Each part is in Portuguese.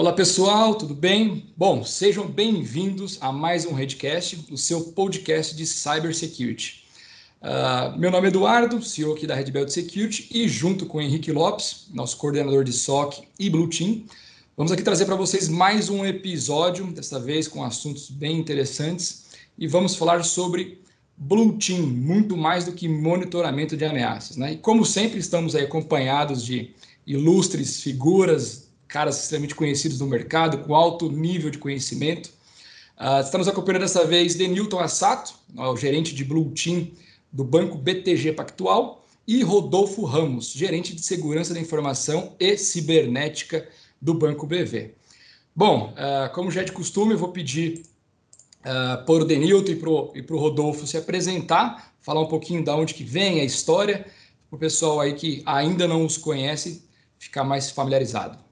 Olá pessoal, tudo bem? Bom, sejam bem-vindos a mais um Redcast, o seu podcast de Cybersecurity. Uh, meu nome é Eduardo, CEO aqui da Red Belt Security e junto com o Henrique Lopes, nosso coordenador de SOC e Blue Team, vamos aqui trazer para vocês mais um episódio, dessa vez com assuntos bem interessantes e vamos falar sobre Blue Team, muito mais do que monitoramento de ameaças. Né? E como sempre estamos acompanhados de ilustres figuras caras extremamente conhecidos no mercado, com alto nível de conhecimento. Uh, estamos acompanhando dessa vez Denilton Assato, o gerente de Blue Team do Banco BTG Pactual, e Rodolfo Ramos, gerente de segurança da informação e cibernética do Banco BV. Bom, uh, como já é de costume, eu vou pedir uh, para o Denilton e para o Rodolfo se apresentar, falar um pouquinho da onde que vem a história, para o pessoal aí que ainda não os conhece ficar mais familiarizado.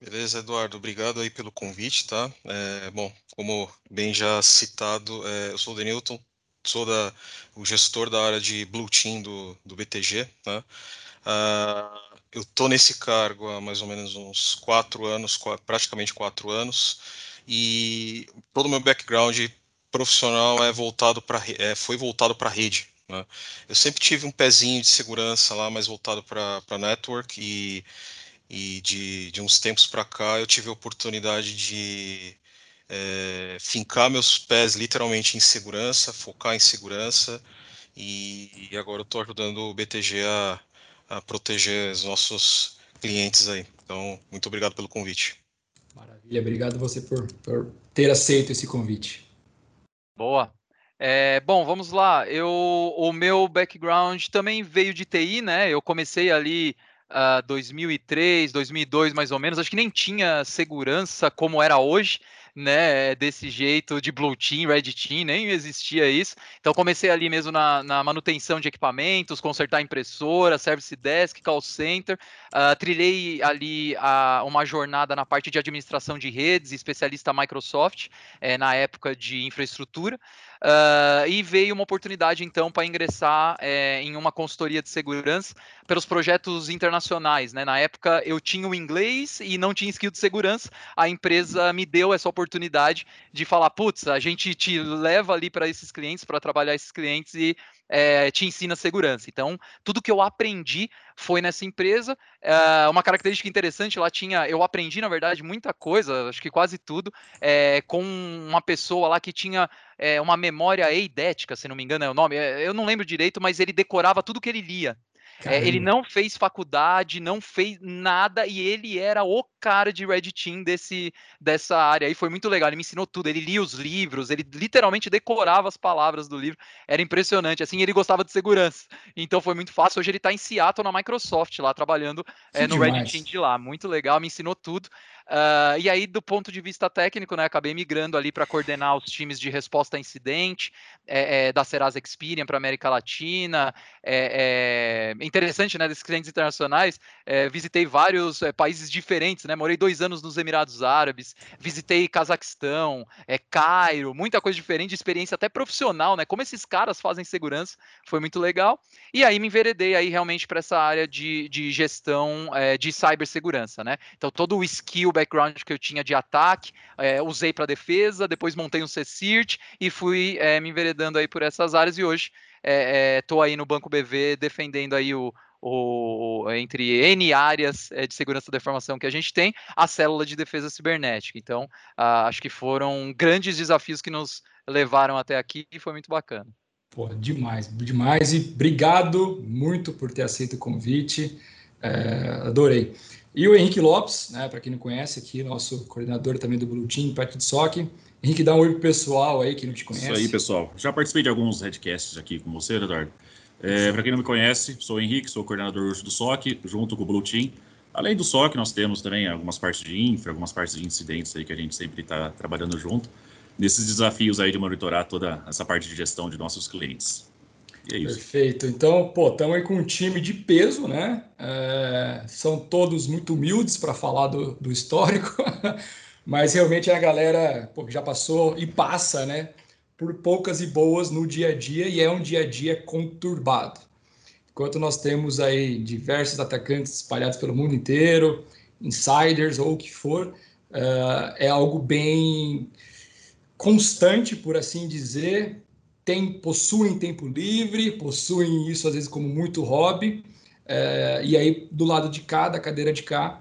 Beleza, Eduardo, obrigado aí pelo convite, tá? É, bom, como bem já citado, é, eu sou o Denilton, sou da, o gestor da área de Blue Team do, do BTG, tá? Uh, eu estou nesse cargo há mais ou menos uns quatro anos, quatro, praticamente quatro anos, e todo o meu background profissional é voltado para é, foi voltado para a rede. Né? Eu sempre tive um pezinho de segurança lá, mais voltado para network e e de, de uns tempos para cá eu tive a oportunidade de é, fincar meus pés literalmente em segurança, focar em segurança, e, e agora eu estou ajudando o BTG a, a proteger os nossos clientes aí. Então, muito obrigado pelo convite. Maravilha, obrigado você por, por ter aceito esse convite. Boa. É, bom, vamos lá. Eu, o meu background também veio de TI, né? Eu comecei ali uh, 2003, 2002 mais ou menos, acho que nem tinha segurança como era hoje, né, desse jeito de Blue Team, Red Team, nem existia isso. Então comecei ali mesmo na, na manutenção de equipamentos, consertar impressora, service desk, call center. Uh, trilhei ali uma jornada na parte de administração de redes, especialista Microsoft, eh, na época de infraestrutura. Uh, e veio uma oportunidade então para ingressar eh, em uma consultoria de segurança pelos projetos internacionais. Né? Na época eu tinha o inglês e não tinha skill de segurança. A empresa me deu essa oportunidade de falar: putz, a gente te leva ali para esses clientes, para trabalhar esses clientes e é, te ensina segurança. Então, tudo que eu aprendi foi nessa empresa. É, uma característica interessante, lá tinha, eu aprendi, na verdade, muita coisa, acho que quase tudo, é, com uma pessoa lá que tinha uma memória eidética, se não me engano é o nome, eu não lembro direito, mas ele decorava tudo que ele lia. É, ele não fez faculdade, não fez nada e ele era o cara de Red Team desse, dessa área. E foi muito legal. Ele me ensinou tudo. Ele lia os livros, ele literalmente decorava as palavras do livro. Era impressionante. Assim, ele gostava de segurança. Então foi muito fácil. Hoje ele está em Seattle, na Microsoft, lá trabalhando é, no demais. Red Team de lá. Muito legal, me ensinou tudo. Uh, e aí, do ponto de vista técnico, né, acabei migrando ali para coordenar os times de resposta a incidente é, é, da Serasa Experian para América Latina. É, interessante, né, desses clientes internacionais. visitei vários países diferentes, né? Morei dois anos nos Emirados Árabes, visitei Cazaquistão, Cairo, muita coisa diferente, experiência até profissional, né? Como esses caras fazem segurança, foi muito legal. E aí me enveredei aí realmente para essa área de, de gestão de cibersegurança, né? Então todo o skill background que eu tinha de ataque, é, usei para defesa, depois montei um C-Cirt e fui é, me enveredando aí por essas áreas e hoje estou é, aí no Banco BV defendendo aí o, o, entre N áreas de segurança da informação que a gente tem, a célula de defesa cibernética. Então, uh, acho que foram grandes desafios que nos levaram até aqui e foi muito bacana. Pô, demais, demais. E obrigado muito por ter aceito o convite. É, adorei. E o Henrique Lopes, né, para quem não conhece aqui, nosso coordenador também do Blue Team, parte de SOC. Henrique, dá um oi pro pessoal aí que não te conhece. Isso aí, pessoal. Já participei de alguns headcasts aqui com você, Eduardo. É, para quem não me conhece, sou o Henrique, sou o coordenador do SOC, junto com o Blue Team. Além do SOC, nós temos também algumas partes de infra, algumas partes de incidentes aí que a gente sempre está trabalhando junto, nesses desafios aí de monitorar toda essa parte de gestão de nossos clientes. É isso. Perfeito. Então, pô, estamos aí com um time de peso, né? É, são todos muito humildes para falar do, do histórico, mas realmente é a galera pô, já passou e passa, né? Por poucas e boas no dia a dia e é um dia a dia conturbado. Enquanto nós temos aí diversos atacantes espalhados pelo mundo inteiro insiders ou o que for, uh, é algo bem constante, por assim dizer. Tem, possuem tempo livre, possuem isso às vezes como muito hobby, uh, e aí do lado de cá, da cadeira de cá,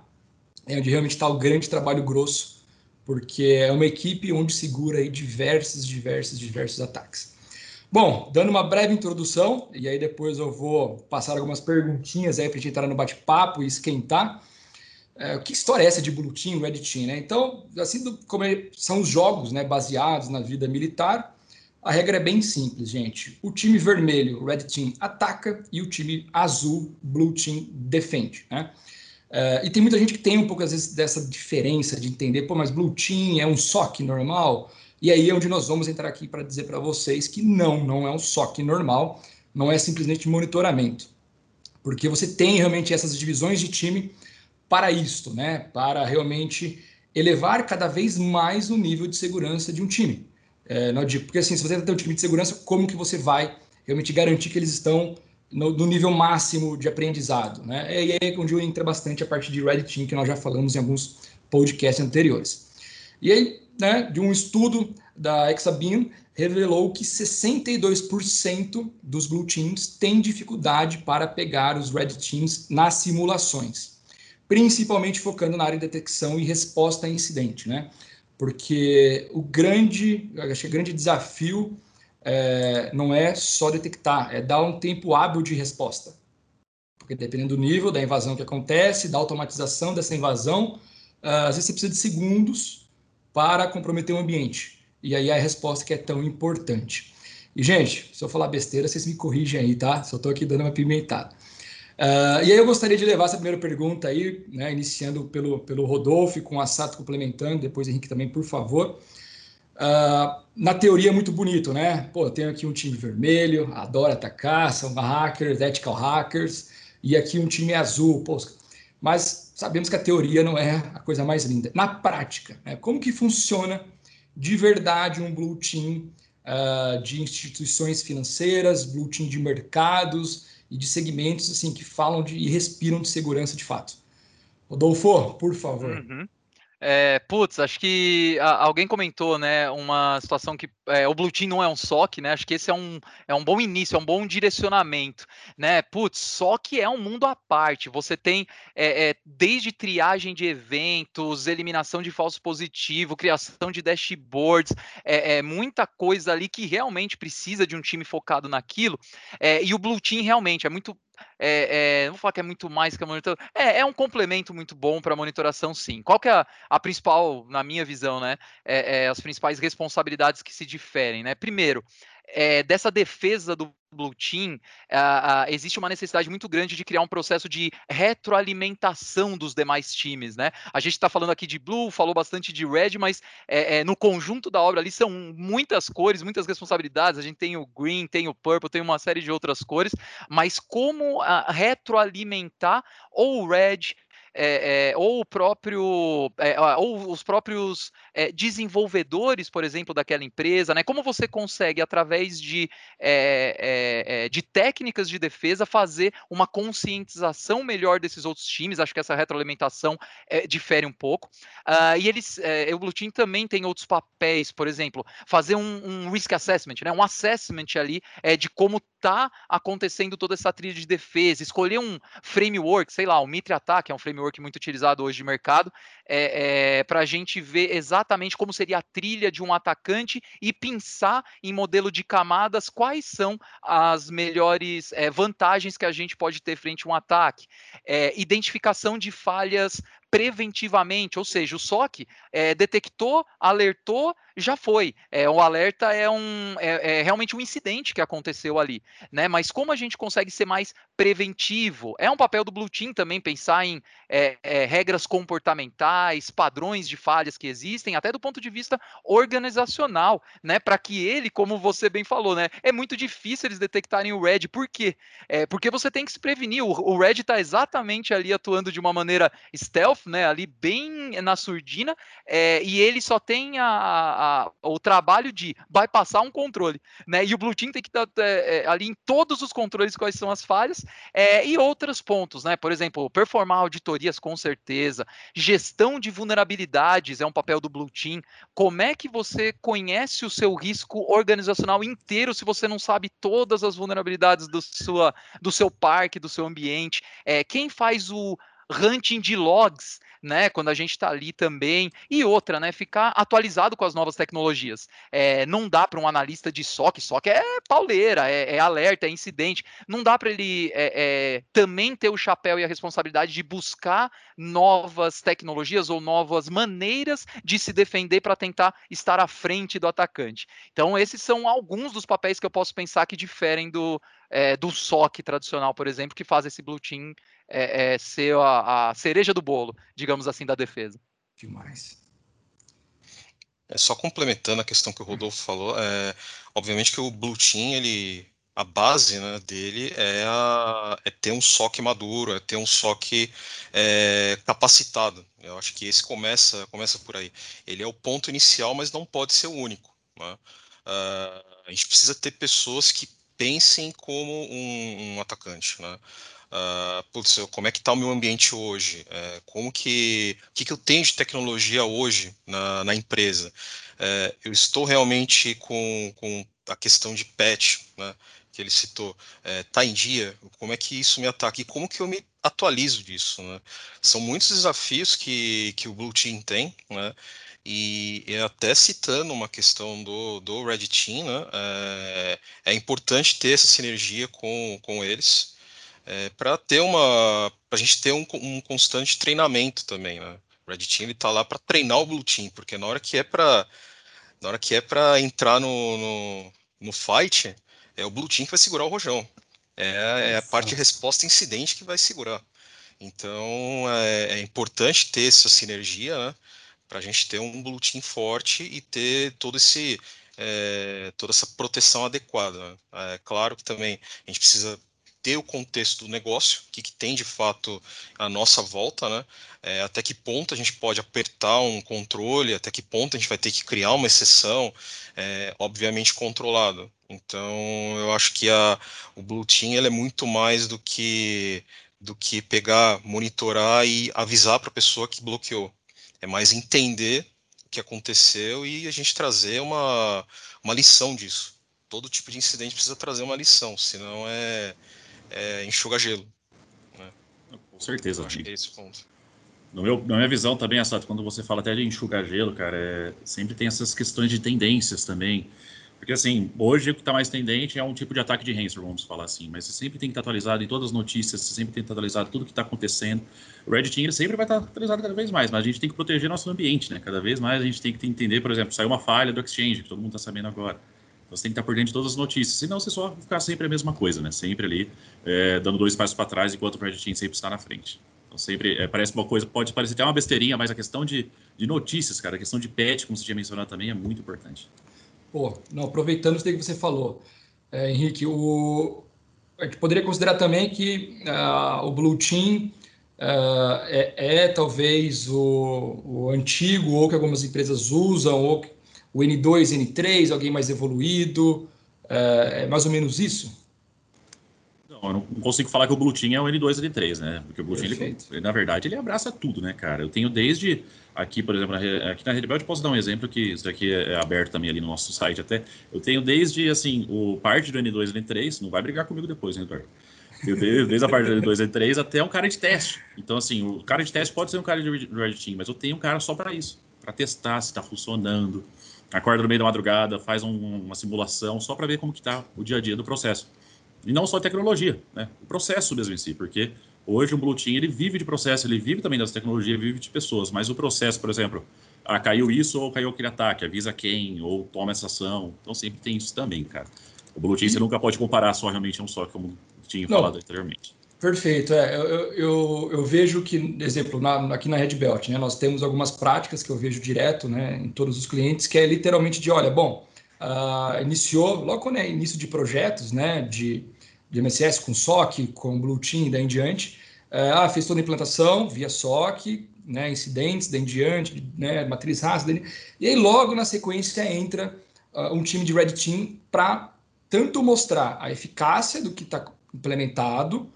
é onde realmente está o grande trabalho grosso, porque é uma equipe onde segura aí diversos, diversos, diversos ataques. Bom, dando uma breve introdução, e aí depois eu vou passar algumas perguntinhas aí para a gente entrar no bate-papo e esquentar. É, que história é essa de Blue Team, Red Team, né? Então, assim do, como é, são os jogos né, baseados na vida militar, a regra é bem simples, gente. O time vermelho, Red Team, ataca e o time azul, Blue Team, defende, né? É, e tem muita gente que tem um pouco, às vezes, dessa diferença de entender, pô, mas Blue Team é um SOC normal? E aí é onde nós vamos entrar aqui para dizer para vocês que não, não é um SOC normal, não é simplesmente monitoramento. Porque você tem realmente essas divisões de time para isto, né? Para realmente elevar cada vez mais o nível de segurança de um time. É, porque assim, se você tem um time de segurança, como que você vai realmente garantir que eles estão no, no nível máximo de aprendizado, né? E aí é onde entra bastante a parte de Red Team, que nós já falamos em alguns podcasts anteriores. E aí, né, de um estudo da Exabeam, revelou que 62% dos Blue Teams têm dificuldade para pegar os Red Teams nas simulações, principalmente focando na área de detecção e resposta a incidente, né? Porque o grande, acho que o grande desafio é, não é só detectar, é dar um tempo hábil de resposta. Porque dependendo do nível da invasão que acontece, da automatização dessa invasão, às vezes você precisa de segundos para comprometer o ambiente. E aí a resposta que é tão importante. E, gente, se eu falar besteira, vocês me corrigem aí, tá? Só estou aqui dando uma pimentada. Uh, e aí eu gostaria de levar essa primeira pergunta aí, né, iniciando pelo, pelo Rodolfo, com a Sato complementando, depois Henrique também, por favor. Uh, na teoria é muito bonito, né? Pô, eu tenho aqui um time vermelho, adora atacar, são hackers, ethical hackers, e aqui um time azul, pô, mas sabemos que a teoria não é a coisa mais linda. Na prática, né, como que funciona de verdade um blue team uh, de instituições financeiras, blue team de mercados e de segmentos assim que falam de, e respiram de segurança de fato? Rodolfo, por favor. Uhum. É, putz, acho que alguém comentou, né, uma situação que é, o Blue Team não é um SOC, né? Acho que esse é um, é um bom início, é um bom direcionamento, né? Putz, SOC é um mundo à parte. Você tem é, é, desde triagem de eventos, eliminação de falso positivo, criação de dashboards, é, é muita coisa ali que realmente precisa de um time focado naquilo. É, e o Blue Team realmente é muito é, é, não vou falar que é muito mais que a monitoração. É, é um complemento muito bom para a monitoração, sim. Qual que é a, a, principal, na minha visão, né? É, é, as principais responsabilidades que se diferem, né? Primeiro, é, dessa defesa do Blue Team, uh, uh, existe uma necessidade muito grande de criar um processo de retroalimentação dos demais times, né? A gente está falando aqui de Blue, falou bastante de Red, mas é, é, no conjunto da obra ali são muitas cores, muitas responsabilidades. A gente tem o Green, tem o Purple, tem uma série de outras cores, mas como uh, retroalimentar ou o Red é, é, ou o próprio, é, ou os próprios é, desenvolvedores, por exemplo, daquela empresa, né? Como você consegue, através de, é, é, de técnicas de defesa, fazer uma conscientização melhor desses outros times? Acho que essa retroalimentação difere um pouco. Uh, e eles, o Blue Team também tem outros papéis, por exemplo, fazer um, um risk assessment, né? Um assessment ali de como está acontecendo toda essa trilha de defesa, escolher um framework, sei lá, o Mitre Attack é um framework muito utilizado hoje de mercado, é, é, para a gente ver exatamente como seria a trilha de um atacante e pensar em modelo de camadas quais são as melhores é, vantagens que a gente pode ter frente a um ataque. Identificação de falhas preventivamente, ou seja, o SOC é, detectou, alertou, já foi. É, o alerta é, um, é, é, realmente um incidente que aconteceu ali, né? Mas como a gente consegue ser mais preventivo? É um papel do Blue Team também pensar em regras comportamentais percentuais, padrões de falhas que existem, até do ponto de vista organizacional, né? Para que ele, como você bem falou, né? É muito difícil eles detectarem o red. Por quê? É, porque você tem que se prevenir. O, o red está exatamente ali atuando de uma maneira stealth, né? Ali bem na surdina, é, e ele só tem a, a, o trabalho de bypassar um controle, né? E o Blue Team tem que estar é, é, ali em todos os controles quais são as falhas é, e outros pontos, né? Por exemplo, performar auditorias com certeza, gestão de vulnerabilidades é um papel do Blue Team. Como é que você conhece o seu risco organizacional inteiro se você não sabe todas as vulnerabilidades do, sua, do seu parque, do seu ambiente? É, quem faz o hunting de logs né? Quando a gente está ali também. E outra, né? Ficar atualizado com as novas tecnologias. É, não dá para um analista de SOC, SOC é pauleira, é, é alerta, é incidente. Não dá para ele é, também ter o chapéu e a responsabilidade de buscar novas tecnologias ou novas maneiras de se defender para tentar estar à frente do atacante. Então, esses são alguns dos papéis que eu posso pensar que diferem do, é, do SOC tradicional, por exemplo, que faz esse blue team é, é, ser a, a, cereja do bolo, digamos assim, da defesa. Demais. É, só complementando a questão que o Rodolfo falou, é, obviamente que o blue team, ele, a base né, dele é, a, é, ter um SOC maduro, é ter um SOC é, capacitado. Eu acho que esse começa, começa por aí. Ele é o ponto inicial, mas não pode ser o único. Né? Uh, a gente precisa ter pessoas que pensem como um, um atacante, né? Uh, putz, como é que está o meu ambiente hoje? É, como que, o que, que eu tenho de tecnologia hoje na, na empresa? É, eu estou realmente com, com a questão de patch, né, que ele citou, está é, em dia? Como é que isso me ataca? E como que eu me atualizo disso? Né? São muitos desafios que, que o Blue Team tem, né? E, e, até citando uma questão do, do Red Team, né, é, é, importante ter essa sinergia com, com eles é, para ter uma, a gente ter um, um, constante treinamento também, né? O Red Team ele tá lá para treinar o Blue Team, porque na hora que é para na hora que é para entrar no, no, no, fight, é o Blue Team que vai segurar o rojão. É, é a parte de resposta incidente que vai segurar. Então é, é importante ter essa sinergia, né? Para a gente ter um blue team forte e ter todo esse é, toda essa proteção adequada. É claro que também a gente precisa ter o contexto do negócio, o que, que tem de fato à nossa volta, né? É, até que ponto a gente pode apertar um controle, até que ponto a gente vai ter que criar uma exceção, é, obviamente controlado. Então, eu acho que a, o Blue Team ele é muito mais do que do que pegar, monitorar e avisar para a pessoa que bloqueou. É mais entender o que aconteceu e a gente trazer uma, uma lição disso. Todo tipo de incidente precisa trazer uma lição, senão é, é enxuga gelo. Né? Com certeza. acho que é esse ponto. No meu, na minha visão também, Assato, quando você fala até de enxugar gelo, cara, é, sempre tem essas questões de tendências também. Porque, assim, hoje o que está mais tendente é um tipo de ataque de ransomware, vamos falar assim. Mas você sempre tem que estar atualizado em todas as notícias, você sempre tem que estar atualizado tudo que está acontecendo. O Red Team sempre vai estar atualizado cada vez mais, mas a gente tem que proteger nosso ambiente, né? Cada vez mais a gente tem que entender, por exemplo, saiu uma falha do Exchange, que todo mundo está sabendo agora. Então, você tem que estar por dentro de todas as notícias, senão você só ficar sempre a mesma coisa, né? Sempre ali, é, dando dois passos para trás, enquanto o Red Team sempre está na frente. Então, sempre é, parece uma coisa, pode parecer até uma besteirinha, mas a questão de, de notícias, cara, a questão de patch, como você tinha mencionado também, é muito importante. Pô, não, aproveitando isso que você falou, é, Henrique, o, a gente poderia considerar também que uh, o Blue Team uh, é, é, talvez o, o, antigo, ou que algumas empresas usam, ou o N2, N3, alguém mais evoluído, uh, é mais ou menos isso? Não, eu não consigo falar que o Blue Team é o N2 e N3, né? Porque o Blue Team, ele, na verdade, ele abraça tudo, né, cara? Eu tenho desde aqui, por exemplo, na, aqui na Red Belt, posso dar um exemplo que isso daqui é aberto também ali no nosso site até. Eu tenho desde, assim, o parte do N2 e N3, não vai brigar comigo depois, né, Eduardo? Eu desde, desde a parte do N2 e N3 até um cara de teste. Então, assim, o cara de teste pode ser um cara de Red Team, mas eu tenho um cara só para isso, para testar se está funcionando. Acorda no meio da madrugada, faz um, uma simulação só para ver como que está o dia a dia do processo. E não só a tecnologia, né? O processo mesmo em si, porque hoje o Blue Team ele vive de processo, ele vive também das tecnologias, vive de pessoas, mas o processo, por exemplo, ah, caiu isso ou caiu aquele ataque, avisa quem, ou toma essa ação. Então sempre tem isso também, cara. O Blue Team você nunca pode comparar só realmente um só, como tinha não. falado anteriormente. Perfeito. É, eu, eu, eu, vejo que, exemplo, na, aqui na Red Belt, né, nós temos algumas práticas que eu vejo direto né, em todos os clientes, que é literalmente de, olha, bom, uh, iniciou, logo quando é início de projetos, né, de, de MSS com SOC, com Blue Team e daí em diante, uh, ah, fez toda a implantação via SOC, né, incidentes, daí em diante, né, matriz raça, e aí logo na sequência entra uh, um time de Red Team para tanto mostrar a eficácia do que está implementado,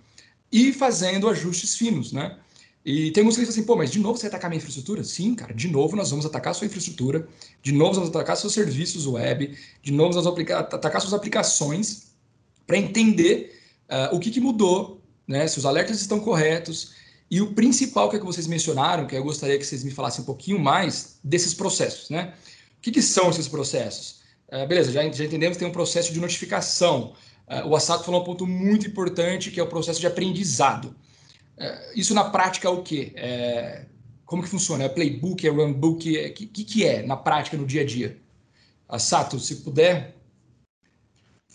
e fazendo ajustes finos, né? E tem música que diz assim, pô, mas de novo você vai atacar minha infraestrutura? Sim, cara, de novo nós vamos atacar sua infraestrutura, de novo nós vamos atacar seus serviços web, de novo nós vamos atacar suas aplicações para entender uh, o que, que mudou, né? Se os alertas estão corretos. E o principal que, é que vocês mencionaram, que eu gostaria que vocês me falassem um pouquinho mais desses processos, né? O que, que são esses processos? Uh, beleza, já, já entendemos que tem um processo de notificação. Uh, o Assato falou um ponto muito importante, que é o processo de aprendizado. Uh, isso na prática é o quê? É, como que funciona? É playbook, é runbook? O é, que, que é na prática, no dia a dia? Assato, se puder.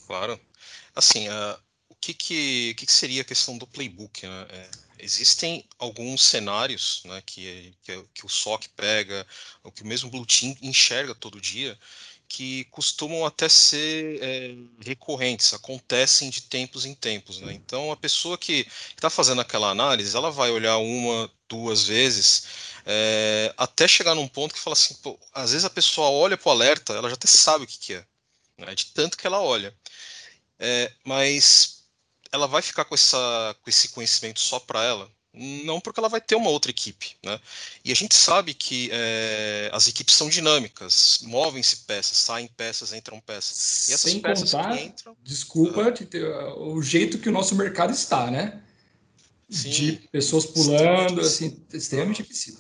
Claro. Assim, uh, o, que, que, que, seria a questão do playbook? Né? É, existem alguns cenários né, que, que, que, o SOC pega, o que o mesmo Blue Team enxerga todo dia, que costumam até ser é, recorrentes, acontecem de tempos em tempos. Né? Então, a pessoa que está fazendo aquela análise, ela vai olhar uma, duas vezes, é, até chegar num ponto que fala assim, pô, às vezes a pessoa olha para o alerta, ela já até sabe o que, que é, né? de tanto que ela olha. É, mas ela vai ficar com, essa, com esse conhecimento só para ela? Não porque ela vai ter uma outra equipe, né? E a gente sabe que é, as equipes são dinâmicas, movem-se peças, saem peças, entram peças. E essas Sem peças contar, que entram. Desculpa, uh, o jeito que o nosso mercado está, né? Sim, de pessoas pulando, assim, extremamente difícil.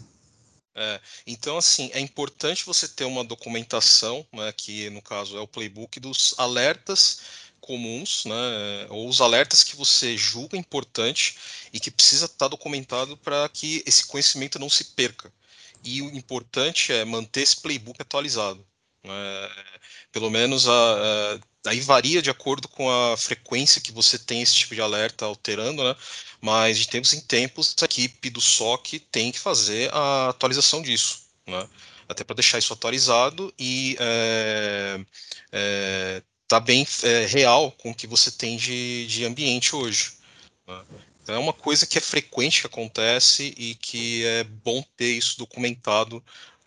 É, então, assim, é importante você ter uma documentação, né, que no caso é o playbook dos alertas comuns, né, ou os alertas que você julga importante e que precisa estar documentado para que esse conhecimento não se perca. E o importante é manter esse playbook atualizado. Né, pelo menos a, a, aí varia de acordo com a frequência que você tem esse tipo de alerta alterando, né? Mas de tempos em tempos a equipe do SOC tem que fazer a atualização disso, né? Até para deixar isso atualizado e é, é, tá bem é, real com o que você tem de, de ambiente hoje. Né? Então é uma coisa que é frequente que acontece e que é bom ter isso documentado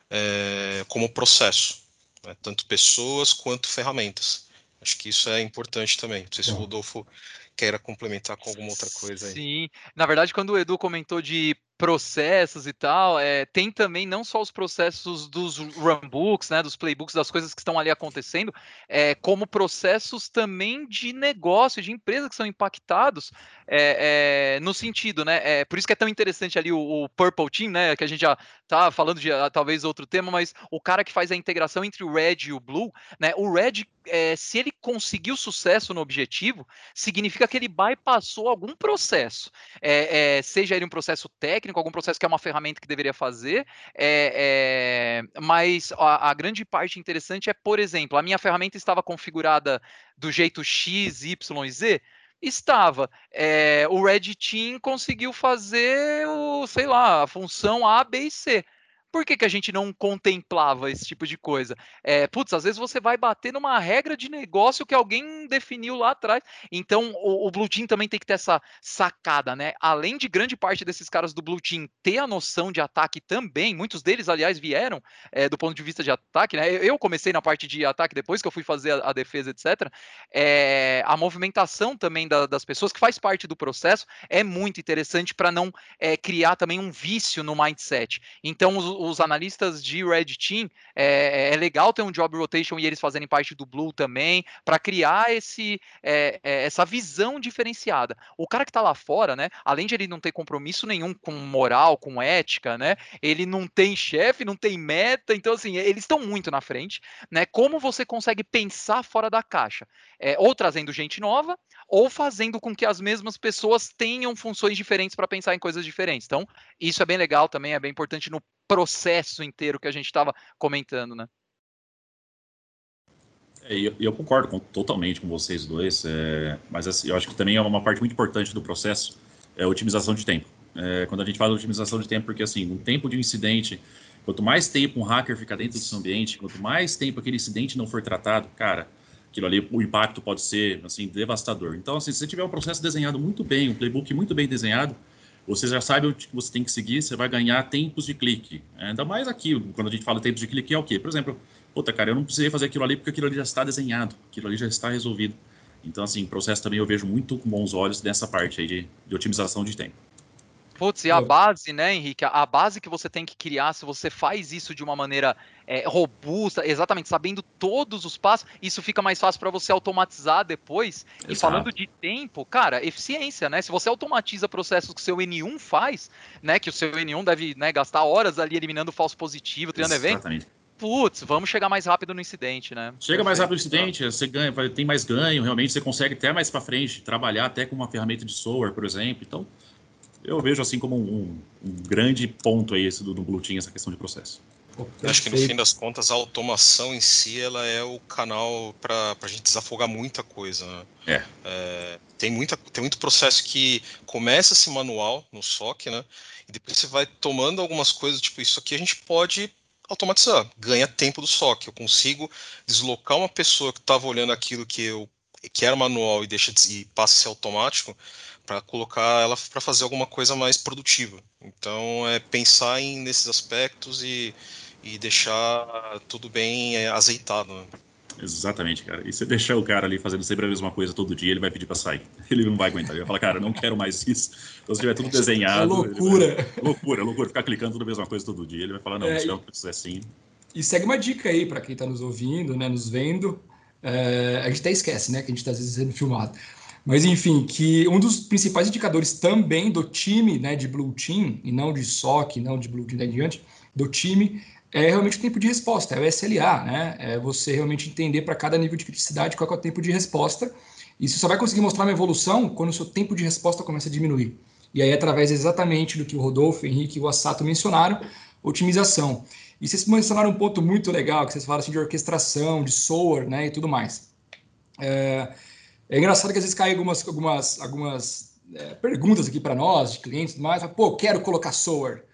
é, como processo, né? tanto pessoas quanto ferramentas. Acho que isso é importante também. Não sei se o Rodolfo queira complementar com alguma outra coisa aí. Sim, na verdade, quando o Edu comentou de processos e tal, é, tem também não só os processos dos runbooks, né, dos playbooks, das coisas que estão ali acontecendo, é, como processos também de negócio, de empresa que são impactados é, no sentido, né, por isso que é tão interessante ali o, o, Purple Team, né, que a gente já tá falando de uh, talvez outro tema, mas o cara que faz a integração entre o Red e o Blue, né, o Red, se ele conseguiu sucesso no objetivo, significa que ele bypassou algum processo, seja ele um processo técnico, algum processo que é uma ferramenta que deveria fazer, é, é, mas a, a, grande parte interessante é, por exemplo, a minha ferramenta estava configurada do jeito X, Y e Z, estava. É, o Red Team conseguiu fazer o, sei lá, a função A, B e C. Por que, que a gente não contemplava esse tipo de coisa? É, putz, às vezes você vai bater numa regra de negócio que alguém definiu lá atrás. Então, o, o, Blue Team também tem que ter essa sacada, né? Além de grande parte desses caras do Blue Team ter a noção de ataque também, muitos deles, aliás, vieram é, do ponto de vista de ataque, né? Eu comecei na parte de ataque depois que eu fui fazer a, a defesa, etc. É, a movimentação também da, das pessoas, que faz parte do processo, é muito interessante para não é, criar também um vício no mindset. Então, os, os analistas de Red Team, é, é, legal ter um job rotation e eles fazerem parte do Blue também, para criar esse, é, é, essa visão diferenciada. O cara que está lá fora, né, além de ele não ter compromisso nenhum com moral, com ética, né, ele não tem chefe, não tem meta, então assim, eles estão muito na frente, né, como você consegue pensar fora da caixa? É, ou trazendo gente nova, ou fazendo com que as mesmas pessoas tenham funções diferentes para pensar em coisas diferentes. Então, isso é bem legal também, é bem importante no processo inteiro que a gente estava comentando, né? É, eu, eu, concordo com, totalmente com vocês dois, é, mas assim, eu acho que também é uma parte muito importante do processo, é otimização de tempo. É, quando a gente fala de otimização de tempo, porque assim, um tempo de um incidente, quanto mais tempo um hacker fica dentro do seu ambiente, quanto mais tempo aquele incidente não for tratado, cara, aquilo ali, o impacto pode ser assim devastador. Então, assim, se você tiver um processo desenhado muito bem, um playbook muito bem desenhado, você já sabe o que você tem que seguir, você vai ganhar tempos de clique. Ainda mais aqui, quando a gente fala tempos de clique, é o quê? Por exemplo, puta, cara, eu não precisei fazer aquilo ali porque aquilo ali já está desenhado, aquilo ali já está resolvido. Então, assim, processo também eu vejo muito com bons olhos nessa parte aí de, de otimização de tempo. Putz, e a base, né, Henrique? A base que você tem que criar, se você faz isso de uma maneira é, robusta, exatamente, sabendo todos os passos, isso fica mais fácil para você automatizar depois. Exato. E falando de tempo, cara, eficiência, né? Se você automatiza processos que o seu N1 faz, né? Que o seu N1 deve né, gastar horas ali eliminando falso positivo, criando evento putz, vamos chegar mais rápido no incidente, né? Chega mais rápido no incidente, você ganha, tem mais ganho, realmente você consegue até mais para frente trabalhar até com uma ferramenta de software, por exemplo. Então, eu vejo assim como um, um grande ponto aí esse do, do Blue Team, essa questão de processo. acho que no fim das contas a automação em si ela é o canal para a gente desafogar muita coisa. Né? É. é. tem, muita, tem muito processo que começa-se manual no SOC, né? E depois você vai tomando algumas coisas, tipo, isso aqui a gente pode automatizar, ganha tempo do SOC. Eu consigo deslocar uma pessoa que estava olhando aquilo que eu que era manual e deixa de, e passa a ser automático para colocar ela para fazer alguma coisa mais produtiva. Então é pensar em, nesses aspectos e, e deixar tudo bem é, azeitado. Né? Exatamente, cara. E você deixar o cara ali fazendo sempre a mesma coisa todo dia, ele vai pedir para sair. Ele não vai aguentar. Ele vai falar, cara, não quero mais isso. Então, se tiver tudo desenhado. É loucura. Vai... Loucura, loucura. Ficar clicando toda a mesma coisa todo dia. Ele vai falar, não, é, se e... é assim. E segue uma dica aí para quem está nos ouvindo, né, nos vendo. É, a gente até esquece, né, que a gente está às vezes sendo filmado. Mas enfim, que um dos principais indicadores também do time né, de Blue Team, e não de SOC, não de Blue Team da diante, do time, é realmente o tempo de resposta, é o SLA, né? É você realmente entender para cada nível de criticidade qual é o tempo de resposta. E você só vai conseguir mostrar uma evolução quando o seu tempo de resposta começa a diminuir. E aí, através exatamente do que o Rodolfo, Henrique e o Assato mencionaram, otimização. E vocês mencionaram um ponto muito legal, que vocês falaram assim, de orquestração, de software, né, e tudo mais. É, é engraçado que às vezes caem algumas, algumas, algumas é, perguntas aqui para nós, de clientes e tudo mais, pô, quero colocar software.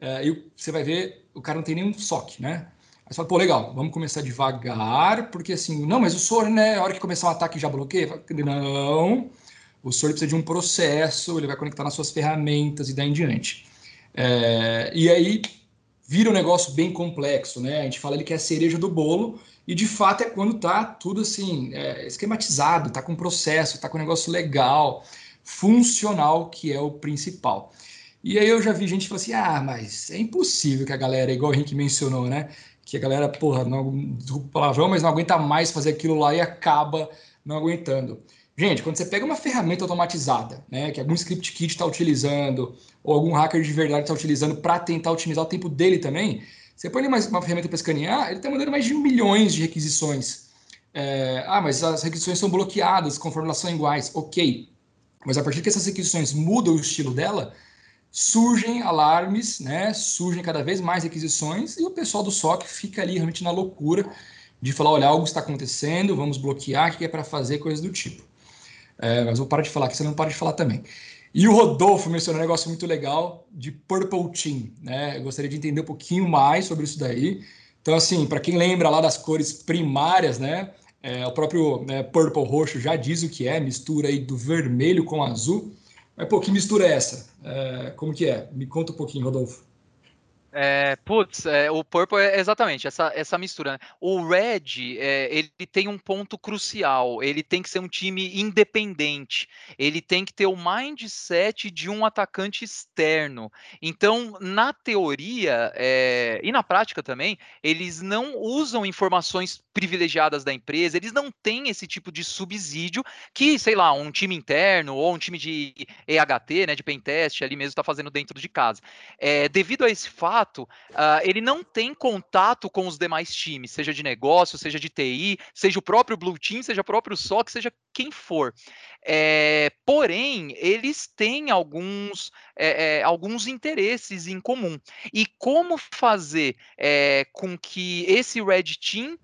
É, e você vai ver, o cara não tem nenhum SOC, né? Aí você fala, pô, legal, vamos começar devagar, porque assim, não, mas o software, né, a hora que começar um ataque já bloqueia? Não, o software precisa de um processo, ele vai conectar nas suas ferramentas e daí em diante. É, e aí vira um negócio bem complexo, né? A gente fala ali que é a cereja do bolo, e de fato é quando tá tudo assim, é, esquematizado, tá com processo, tá com negócio legal, funcional, que é o principal. E aí eu já vi gente falando assim: ah, mas é impossível que a galera, igual o Henrique mencionou, né? Que a galera, porra, não, palavrão, mas não aguenta mais fazer aquilo lá e acaba não aguentando. Gente, quando você pega uma ferramenta automatizada, né, que algum script kit está utilizando, ou algum hacker de verdade está utilizando para tentar otimizar o tempo dele também, você põe mais uma ferramenta para escanear, ele está mandando mais de milhões de requisições. É, ah, mas as requisições são bloqueadas conforme elas são iguais. Ok. Mas a partir que essas requisições mudam o estilo dela, surgem alarmes, né? Surgem cada vez mais requisições e o pessoal do SOC fica ali realmente na loucura de falar, olha, algo está acontecendo, vamos bloquear, o que é para fazer, coisas do tipo. É, mas vou parar de falar, que você não para de falar também. E o Rodolfo mencionou um negócio muito legal de Purple Team, né? Eu gostaria de entender um pouquinho mais sobre isso daí. Então, assim, para quem lembra lá das cores primárias, né? É, o próprio né, Purple roxo já diz o que é, mistura aí do vermelho com azul. Mas, pô, que mistura é essa? É, como que é? Me conta um pouquinho, Rodolfo. É, putz, é, o Purple é exatamente essa, essa mistura. Né? O Red, é, ele tem um ponto crucial. Ele tem que ser um time independente. Ele tem que ter o mindset de um atacante externo. Então, na teoria é, e na prática também, eles não usam informações privilegiadas da empresa. Eles não têm esse tipo de subsídio que, sei lá, um time interno ou um time de EHT, né, de pentest ali mesmo está fazendo dentro de casa. É, devido a esse fato fato, uh, ele não tem contato com os demais times, seja de negócio, seja de TI, seja o próprio Blue Team, seja o próprio SOC, seja quem for. É, porém, eles têm alguns, é, é, alguns interesses em comum. E como fazer com que esse Red Team,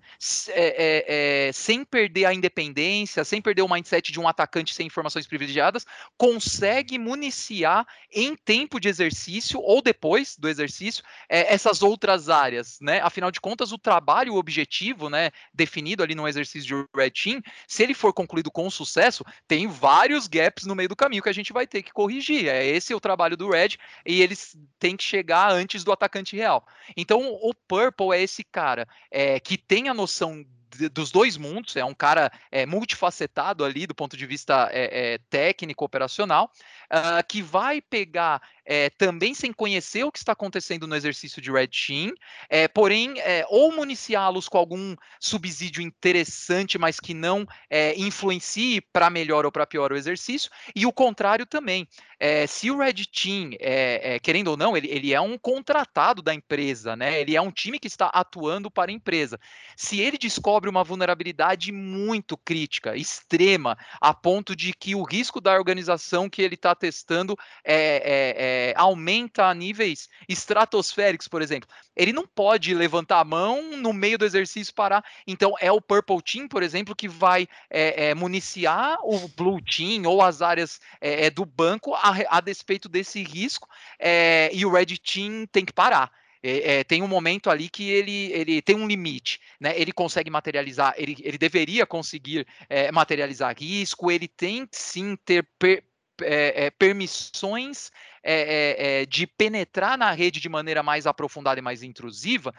sem perder a independência, sem perder o mindset de um atacante sem informações privilegiadas, consegue municiar em tempo de exercício ou depois do exercício essas outras áreas, né? Afinal de contas, o trabalho, o objetivo, né, definido ali no exercício de Red Team, se ele for concluído com sucesso, tem vários gaps no meio do caminho que a gente vai ter que corrigir. É esse o trabalho do Red e eles têm que chegar antes do atacante real. Então, o Purple é esse cara é, que tem a noção dos dois mundos, é um cara é, multifacetado ali do ponto de vista é, é, técnico, operacional, uh, que vai pegar é, também sem conhecer o que está acontecendo no exercício de Red Team, é, porém, é, ou municiá-los com algum subsídio interessante, mas que não influencie para melhor ou para pior o exercício, e o contrário também. se o Red Team, querendo ou não, ele, ele é um contratado da empresa, né? ele é um time que está atuando para a empresa. Se ele descobre uma vulnerabilidade muito crítica, extrema, a ponto de que o risco da organização que ele está testando é, é, aumenta a níveis estratosféricos, por exemplo. Ele não pode levantar a mão no meio do exercício parar. Então, é o Purple Team, por exemplo, que vai é, é, municiar o Blue Team ou as áreas do banco a, a, despeito desse risco, e o Red Team tem que parar. É, é, tem um momento ali que ele, ele tem um limite, né? Ele consegue materializar, ele, ele deveria conseguir é, materializar risco, ele tem sim ter per, é, é, permissões é, de penetrar na rede de maneira mais aprofundada e mais intrusiva,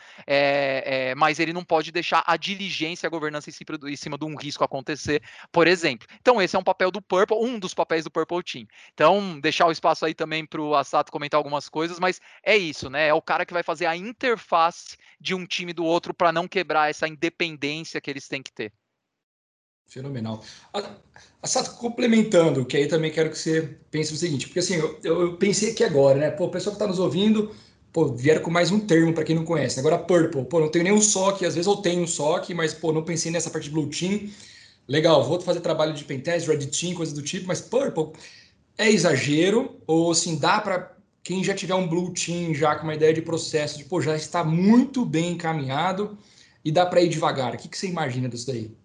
mas ele não pode deixar a diligência, a governança em cima, em cima de um risco acontecer, por exemplo. Então, esse é um papel do Purple, um dos papéis do Purple Team. Então, deixar o espaço aí também para o Asato comentar algumas coisas, mas é isso, né? É o cara que vai fazer a interface de um time do outro para não quebrar essa independência que eles têm que ter. Fenomenal. A, Sato, complementando, que aí também quero que você pense o seguinte, porque assim, eu, eu pensei aqui agora, né? Pô, o pessoal que está nos ouvindo, pô, vieram com mais um termo para quem não conhece. Agora, Purple, pô, não tenho nenhum SOC, às vezes eu tenho um SOC, mas, pô, não pensei nessa parte de Blue Team. Legal, vou fazer trabalho de Pentest, Red Team, coisa do tipo, mas Purple é exagero ou, assim, dá para quem já tiver um Blue Team já com uma ideia de processo, de, pô, já está muito bem encaminhado e dá para ir devagar. O que, que você imagina disso daí?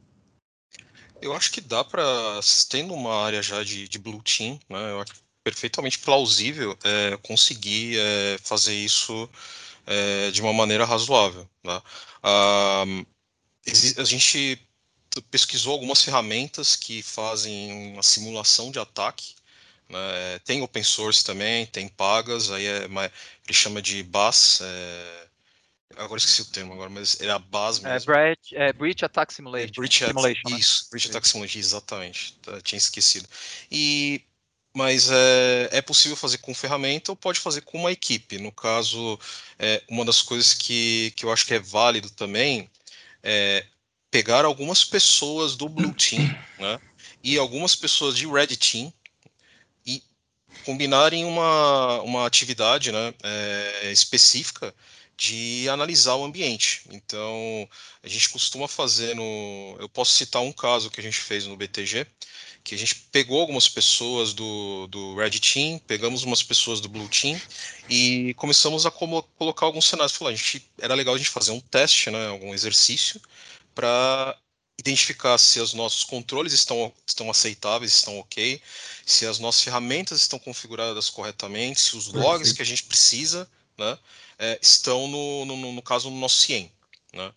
Eu acho que dá para, tendo uma área já de, de Blue Team, né, eu acho perfeitamente plausível é, conseguir é, fazer isso é, de uma maneira razoável. Né? Ah, a gente pesquisou algumas ferramentas que fazem uma simulação de ataque. Né? Tem open source também, tem pagas, aí é, ele chama de BAS, é, Agora esqueci o termo agora, mas é a base é, mesmo. É, breach, é Breach Attack Simulation. É, breach Simulation né? Isso, Breach Attack Simulation, exatamente. Tá, tinha esquecido. E, mas é, é possível fazer com ferramenta ou pode fazer com uma equipe. No caso, é, uma das coisas que, que eu acho que é válido também é pegar algumas pessoas do Blue Team né, e algumas pessoas de Red Team e combinarem uma, uma atividade né, é, específica de analisar o ambiente. Então, a gente costuma fazer no. Eu posso citar um caso que a gente fez no BTG, que a gente pegou algumas pessoas do, do Red Team, pegamos umas pessoas do Blue Team e começamos a como, colocar alguns cenários. Falou, a gente, era legal a gente fazer um teste, né, algum exercício, para identificar se os nossos controles estão, estão aceitáveis, estão ok, se as nossas ferramentas estão configuradas corretamente, se os logs que a gente precisa, né, é, estão, no, no, no, caso, no nosso CIEM. Né?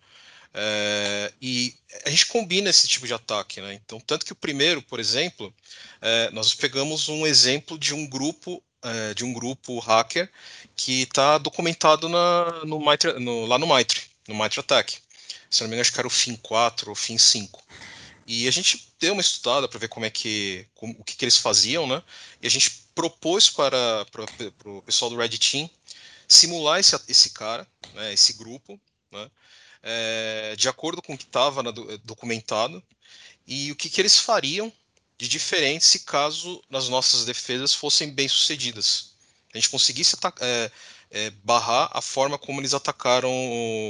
É, e a gente combina esse tipo de ataque. Né? Então, tanto que o primeiro, por exemplo, é, nós pegamos um exemplo de um grupo é, de um grupo hacker que está documentado na, no Mitre, no, lá no Mitre, no Mitre Attack. Se não me engano, acho que era o FIN 4 ou FIN 5. E a gente deu uma estudada para ver como é que, como, o que, que, eles faziam, né? E a gente propôs para, para, para o pessoal do Red Team simular esse, esse cara, né, esse grupo, né, é, de acordo com o que estava documentado, e o que, que eles fariam de diferente se caso as nossas defesas fossem bem sucedidas. A gente conseguisse é, é, barrar a forma como eles atacaram,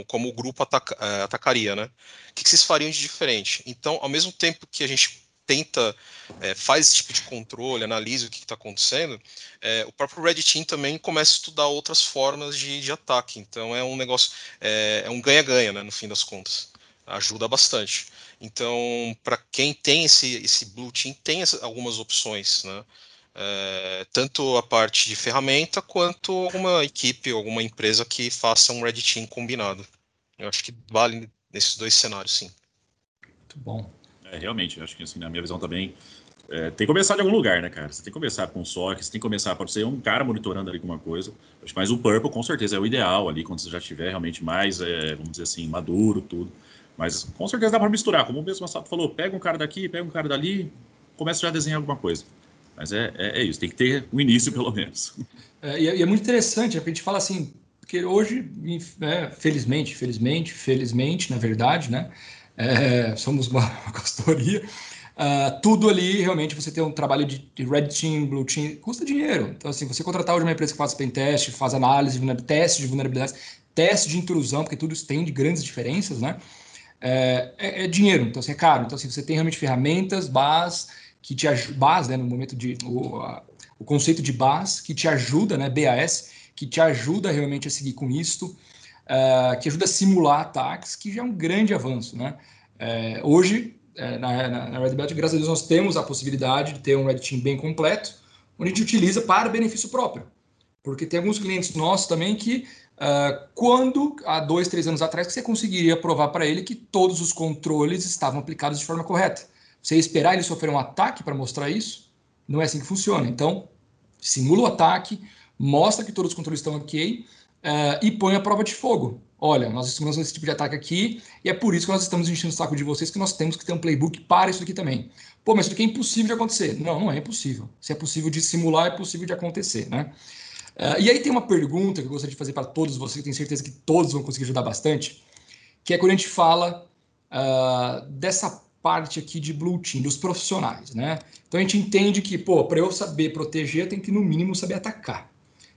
como o grupo ataca, atacaria, né? O que, que vocês fariam de diferente? Então, ao mesmo tempo que a gente tenta, é, faz esse tipo de controle, analisa o que está acontecendo, é, o próprio Red Team também começa a estudar outras formas de, de ataque. Então é um negócio, é, é um ganha-ganha, né, no fim das contas. Ajuda bastante. Então, para quem tem esse, esse Blue Team, tem algumas opções, né? É, tanto a parte de ferramenta quanto alguma equipe, alguma empresa que faça um Red Team combinado. Eu acho que vale nesses dois cenários, sim. Muito bom. É, realmente, acho que assim, na minha visão também, é, tem que começar de algum lugar, né, cara? Você tem que começar com SOC, você tem que começar, pode ser um cara monitorando ali alguma coisa, mas o Purple com certeza é o ideal ali, quando você já estiver realmente mais, é, vamos dizer assim, maduro, tudo. Mas com certeza dá para misturar, como o mesmo Masato falou, pega um cara daqui, pega um cara dali, começa já a desenhar alguma coisa. Mas é, é, é isso, tem que ter um início pelo menos. É, e, é, e, é, muito interessante, é a gente fala assim, porque hoje, é, felizmente, felizmente, felizmente, na verdade, né, é, somos uma, uma consultoria, uh, tudo ali, realmente, você tem um trabalho de, de, Red Team, Blue Team, custa dinheiro. Então, assim, você contratar hoje uma empresa que faz pen test, faz análise, teste de vulnerabilidades, teste de intrusão, porque tudo isso tem de grandes diferenças, né, é, é, é, dinheiro, então assim, é caro. Então, assim, você tem realmente ferramentas, BAS, que te ajudam, né, no momento de. O, a, o conceito de BAS, que te ajuda, né, BAS, que te ajuda realmente a seguir com isto, uh, que ajuda a simular ataques, que já é um grande avanço, né? É, hoje, é, na, na, Red Belt, graças a Deus, nós temos a possibilidade de ter um Red Team bem completo, onde a gente utiliza para benefício próprio. Porque tem alguns clientes nossos também que Uh, quando, há dois, três anos atrás, você conseguiria provar para ele que todos os controles estavam aplicados de forma correta. Você esperar ele sofrer um ataque para mostrar isso? Não é assim que funciona. Então, simula o ataque, mostra que todos os controles estão ok uh, e põe a prova de fogo. Olha, nós estamos esse tipo de ataque aqui e é por isso que nós estamos enchendo o saco de vocês que nós temos que ter um playbook para isso aqui também. Pô, mas isso aqui é impossível de acontecer. Não, não é impossível. Se é possível de simular, é possível de acontecer, né? Uh, e aí tem uma pergunta que eu gostaria de fazer para todos vocês, que tenho certeza que todos vão conseguir ajudar bastante, que é quando a gente fala uh, dessa parte aqui de Blue Team, dos profissionais, né? Então a gente entende que, pô, para eu saber proteger, eu tenho que no mínimo saber atacar.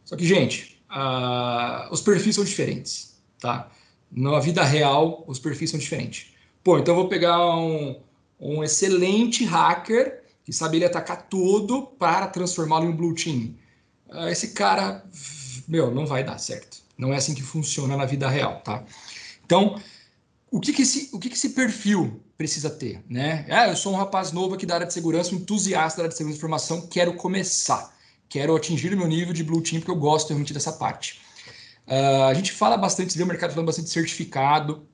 Só que, gente, uh, os perfis são diferentes, tá? Na vida real, os perfis são diferentes. Pô, então eu vou pegar um, um excelente hacker que sabe ele atacar tudo para transformá-lo em um Blue Team. Ah, esse cara, meu, não vai dar certo. Não é assim que funciona na vida real, tá? Então, o que que esse, o que que esse perfil precisa ter, né? Ah, eu sou um rapaz novo aqui da área de segurança, um entusiasta da área de segurança de informação, quero começar, quero atingir o meu nível de Blue Team, porque eu gosto realmente dessa parte. Uh, a gente fala bastante, o mercado falando bastante de certificado.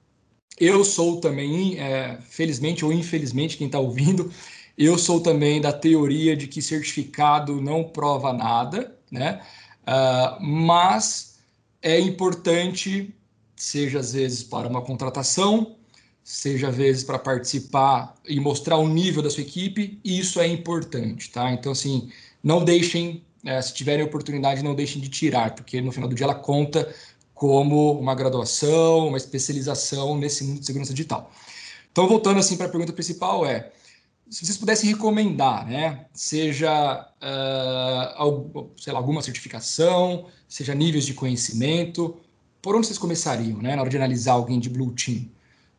Eu sou também, é, felizmente ou infelizmente, quem está ouvindo, eu sou também da teoria de que certificado não prova nada, né? Uh, mas é importante, seja às vezes para uma contratação, seja às vezes para participar e mostrar o nível da sua equipe, isso é importante, tá? Então, assim, não deixem, é, se tiverem oportunidade, não deixem de tirar, porque no final do dia ela conta como uma graduação, uma especialização nesse mundo de segurança digital. Então, voltando assim para a pergunta principal, é se vocês pudessem recomendar, né, seja uh, sei lá, alguma certificação, seja níveis de conhecimento, por onde vocês começariam, né, na hora de analisar alguém de Blue Team?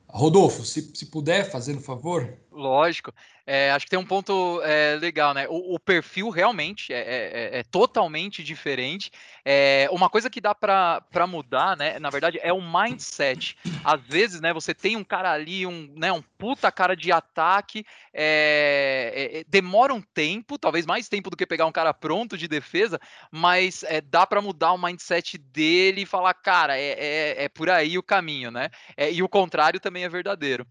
Rodolfo, se, se puder, fazendo favor. Lógico. É, acho que tem um ponto é, legal, né? O, o perfil realmente é, é, é, é totalmente diferente. É, uma coisa que dá para mudar, né? Na verdade, é o mindset. Às vezes, né? Você tem um cara ali, um, né, um puta cara de ataque, demora um tempo, talvez mais tempo do que pegar um cara pronto de defesa, mas dá para mudar o mindset dele e falar, cara, é, é, por aí o caminho, né? e o contrário também é verdadeiro.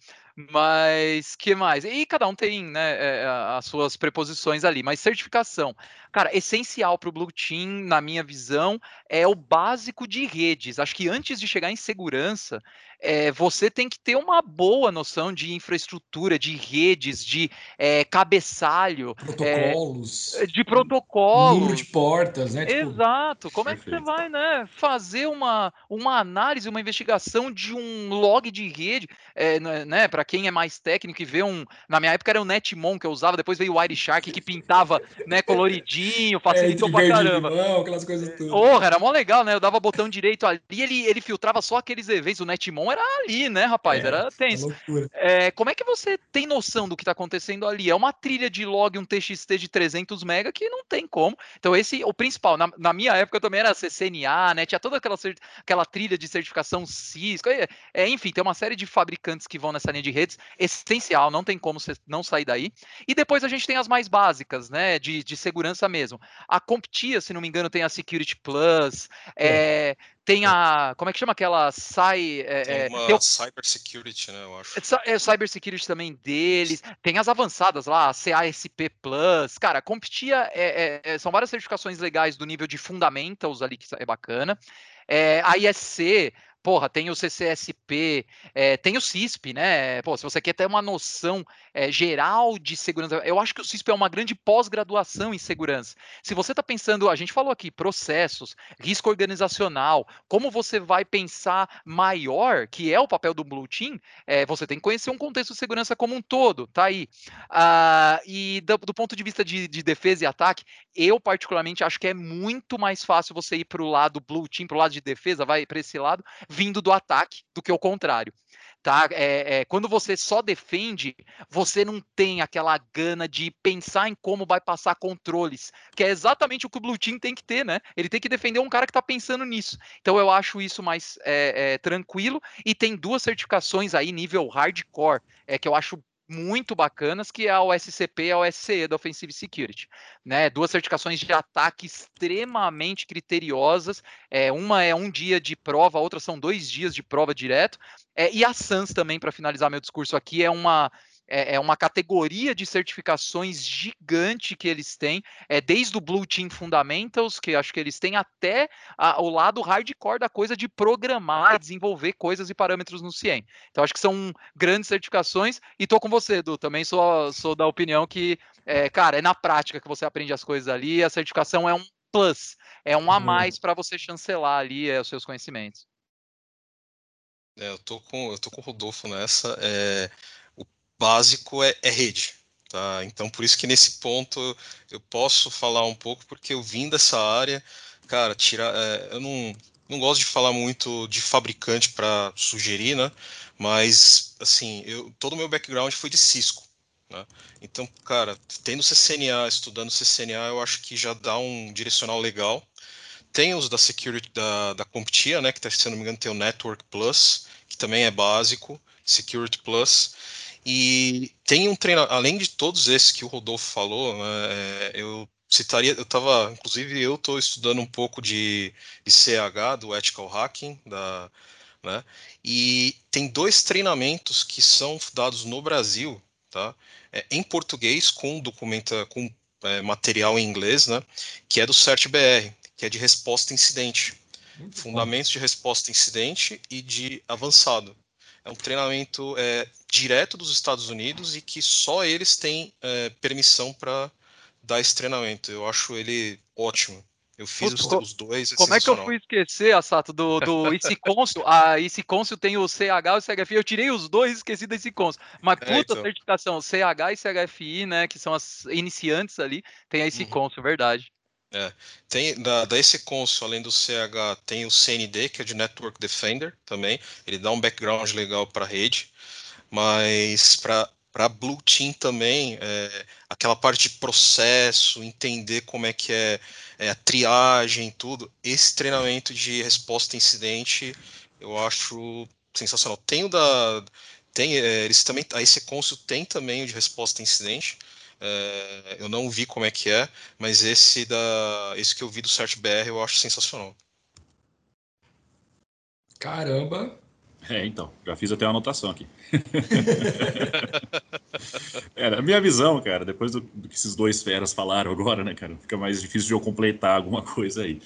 Mas que mais? E cada um tem né, é, as suas preposições ali, mas certificação. Cara, essencial para o Blue Team, na minha visão, é o básico de redes. Acho que antes de chegar em segurança, é, você tem que ter uma boa noção de infraestrutura, de redes, de é, cabeçalho. Protocolos. É, de protocolos. Número de portas, né? Tipo... Exato. Como Perfeito. é que você vai né, fazer uma, uma análise, uma investigação de um log de rede? Né, né Para quem é mais técnico e vê um. Na minha época era o Netmon que eu usava, depois veio o Wireshark que pintava né, coloridinho, facilitou é, pra caramba. Limão, aquelas coisas tudo. Porra, era mó legal, né? Eu dava botão direito ali, ele, ele filtrava só aqueles eventos. O Netmon era ali, né, rapaz? É, era tenso. É, como é que você tem noção do que está acontecendo ali? É uma trilha de log, um TXT de 300 MB que não tem como. Então, esse, o principal, na, na minha época também era CCNA, né? Tinha toda aquela, aquela trilha de certificação Cisco. É, é, enfim, tem uma série de fabricantes que vão nessa linha de redes, essencial, não tem como você não sair daí. E depois a gente tem as mais básicas, né? De, de segurança mesmo. A CompTIA, se não me engano, tem a Security Plus. É, tem a. Como é que chama aquela SAI? É, tem é, uma tem o, Cyber Security, né? Eu acho. É, é Cyber Security também deles. Tem as avançadas lá, a CASP Plus. Cara, CompTIA é, é, são várias certificações legais do nível de Fundamentals ali, que é bacana. É, a ISC, porra, tem o CCSP, é, tem o CISP, né? Pô, se você quer ter uma noção é, geral de segurança, eu acho que o CISP é uma grande pós-graduação em segurança. Se você está pensando, a gente falou aqui, processos, risco organizacional, como você vai pensar maior, que é o papel do Blue Team, é, você tem que conhecer um contexto de segurança como um todo, tá aí. Ah, e do, do, ponto de vista de, de defesa e ataque, eu particularmente acho que é muito mais fácil você ir para o lado Blue Team, para o lado de defesa, vai para esse lado, vindo do ataque do que o contrário. Tá? É, é, quando você só defende, você não tem aquela gana de pensar em como vai passar controles, que é exatamente o que o Blue Team tem que ter, né? Ele tem que defender um cara que está pensando nisso. Então eu acho isso mais é, é, tranquilo e tem duas certificações aí nível hardcore, é que eu acho muito bacanas, que é a OSCP e a OSCE da Offensive Security. Né? Duas certificações de ataque extremamente criteriosas. É, uma é um dia de prova, a outra são dois dias de prova direto. É, e a SANS também, para finalizar meu discurso aqui, é uma é, é, uma categoria de certificações gigante que eles têm, é, desde o Blue Team Fundamentals, que acho que eles têm, até a, o lado hardcore da coisa de programar, desenvolver coisas e parâmetros no CIEM. Então, acho que são grandes certificações, e tô com você, Edu, também sou, sou da opinião que, é, cara, é na prática que você aprende as coisas ali, a certificação é um plus, é um a mais para você chancelar ali é, os seus conhecimentos. É, eu tô com eu tô com o Rodolfo nessa. É, básico é, é rede. Tá? Então, por isso que nesse ponto eu posso falar um pouco, porque eu vim dessa área, cara, tirar, é, eu não, não gosto de falar muito de fabricante para sugerir, né? Mas, assim, eu, todo o meu background foi de Cisco. Né? Então, cara, tendo CCNA, estudando CCNA, eu acho que já dá um direcional legal. Tem os da Security, da, da CompTIA, né? Que, tá, se não me engano, tem o Network Plus, que também é básico, Security Plus. E tem um treinador, além de todos esses que o Rodolfo falou, né, é, eu citaria, eu estava, inclusive eu estou estudando um pouco de, de, CH, do Ethical Hacking, da, né, e tem dois treinamentos que são dados no Brasil, tá, é, em português com documenta, com é, material em inglês, né, que é do CertBR, que é de resposta incidente. Muito Fundamentos bom. de resposta incidente e de avançado. É um treinamento é, direto dos Estados Unidos e que só eles têm é, permissão para dar esse treinamento. Eu acho ele ótimo. Eu fiz os, os, dois. É como é que eu fui esquecer, Assato, do, do ICConsul? a ICConsul tem o CH e o CHFI. Eu tirei os dois e esqueci da ICConsul. Mas é, puta é, então. certificação, CH e CHFI, né? Que são as iniciantes ali, tem a ICConsul, uhum. verdade. É. Tem, da, da esse console, além do CH, tem o CND, que é de Network Defender também. Ele dá um background legal para a rede. Mas para Blue Team também, é, aquela parte de processo, entender como é que é, é, a triagem, tudo, esse treinamento de resposta a incidente eu acho sensacional. Tem o da. Tem, é, eles também. A esse Consul tem também o de resposta a incidente. É, eu não vi como é que é, mas esse da esse que eu vi do CertBR eu acho sensacional. Caramba! É, então, já fiz até uma anotação aqui. é, a minha visão, cara, depois do, do, que esses dois feras falaram agora, né, cara, fica mais difícil de eu completar alguma coisa aí.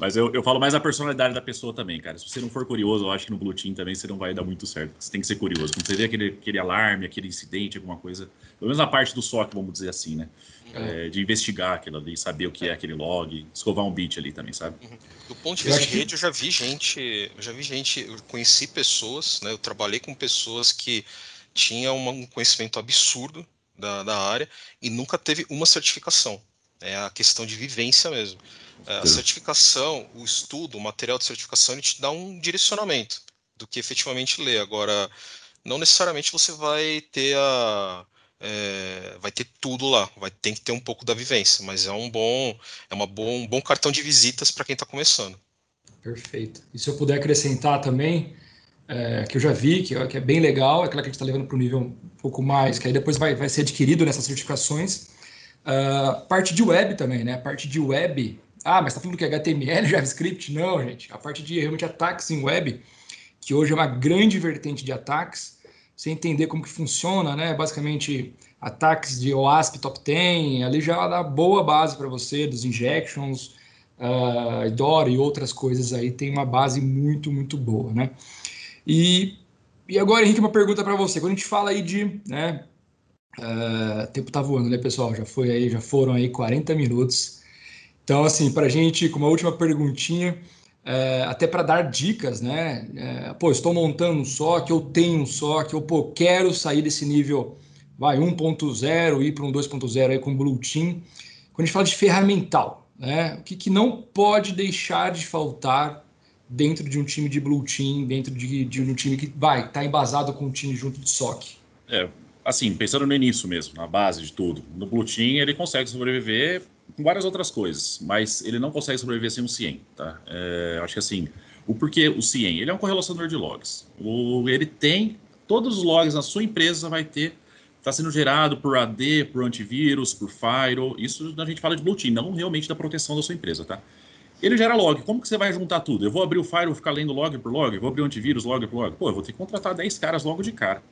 Mas eu, eu falo mais a personalidade da pessoa também, cara. Se você não for curioso, eu acho que no Blue Team também você não vai dar muito certo. Você tem que ser curioso. Quando você vê aquele, aquele alarme, aquele incidente, alguma coisa, pelo menos na parte do SOC, vamos dizer assim, né? É. É, de investigar aquilo ali, saber o que é aquele log, escovar um bit ali também, sabe? Uhum. Do ponto de vista de rede, eu já vi gente, eu já vi gente, eu conheci pessoas, né? Eu trabalhei com pessoas que tinham um conhecimento absurdo da, da área e nunca teve uma certificação. É a questão de vivência mesmo. É, a certificação, o estudo, o material de certificação, ele te dá um direcionamento do que efetivamente ler. Agora, não necessariamente você vai ter a é, vai ter tudo lá, vai ter que ter um pouco da vivência, mas é um bom é uma bom, um bom cartão de visitas para quem está começando. Perfeito. E se eu puder acrescentar também, é, que eu já vi, que, que, é bem legal, é aquela que a gente está levando para o nível um pouco mais, que aí depois vai, vai ser adquirido nessas certificações. Uh, parte de web também, né? A parte de web. Ah, mas está falando que é HTML, JavaScript? Não, gente. A parte de realmente ataques em web, que hoje é uma grande vertente de ataques, você entender como que funciona, né? Basicamente, ataques de OASP Top 10, ali já dá boa base para você, dos injections, uh, e outras coisas aí, tem uma base muito, muito boa, né? E, e agora, Henrique, uma pergunta para você. Quando a gente fala aí de, né, uh, tempo tá voando, né, pessoal? Já foi aí, já foram aí 40 minutos. Então, assim, para gente, com uma última perguntinha, é, até para dar dicas, né? É, pô, estou montando um SOC, eu tenho um SOC, eu pô, quero sair desse nível, vai, 1.0, ir para um 2.0 aí com Blue Team. Quando a gente fala de ferramental, né? O que, que não pode deixar de faltar dentro de um time de Blue Team, dentro de, de um time que vai, está embasado com um time junto de SOC? É, assim, pensando no início mesmo, na base de tudo. No Blue Team ele consegue sobreviver com várias outras coisas, mas ele não consegue sobreviver sem um CIEM, tá? É, acho que assim, o porquê o CIEM? Ele é um correlacionador de logs. O, ele tem, todos os logs na sua empresa vai ter, está sendo gerado por AD, por antivírus, por firewall, isso a gente fala de Blue Team, não realmente da proteção da sua empresa, tá? Ele gera log. Como que você vai juntar tudo? Eu vou abrir o firewall, ficar lendo log por log, vou abrir o antivírus log por log. Pô, eu vou ter que contratar 10 caras logo de cara.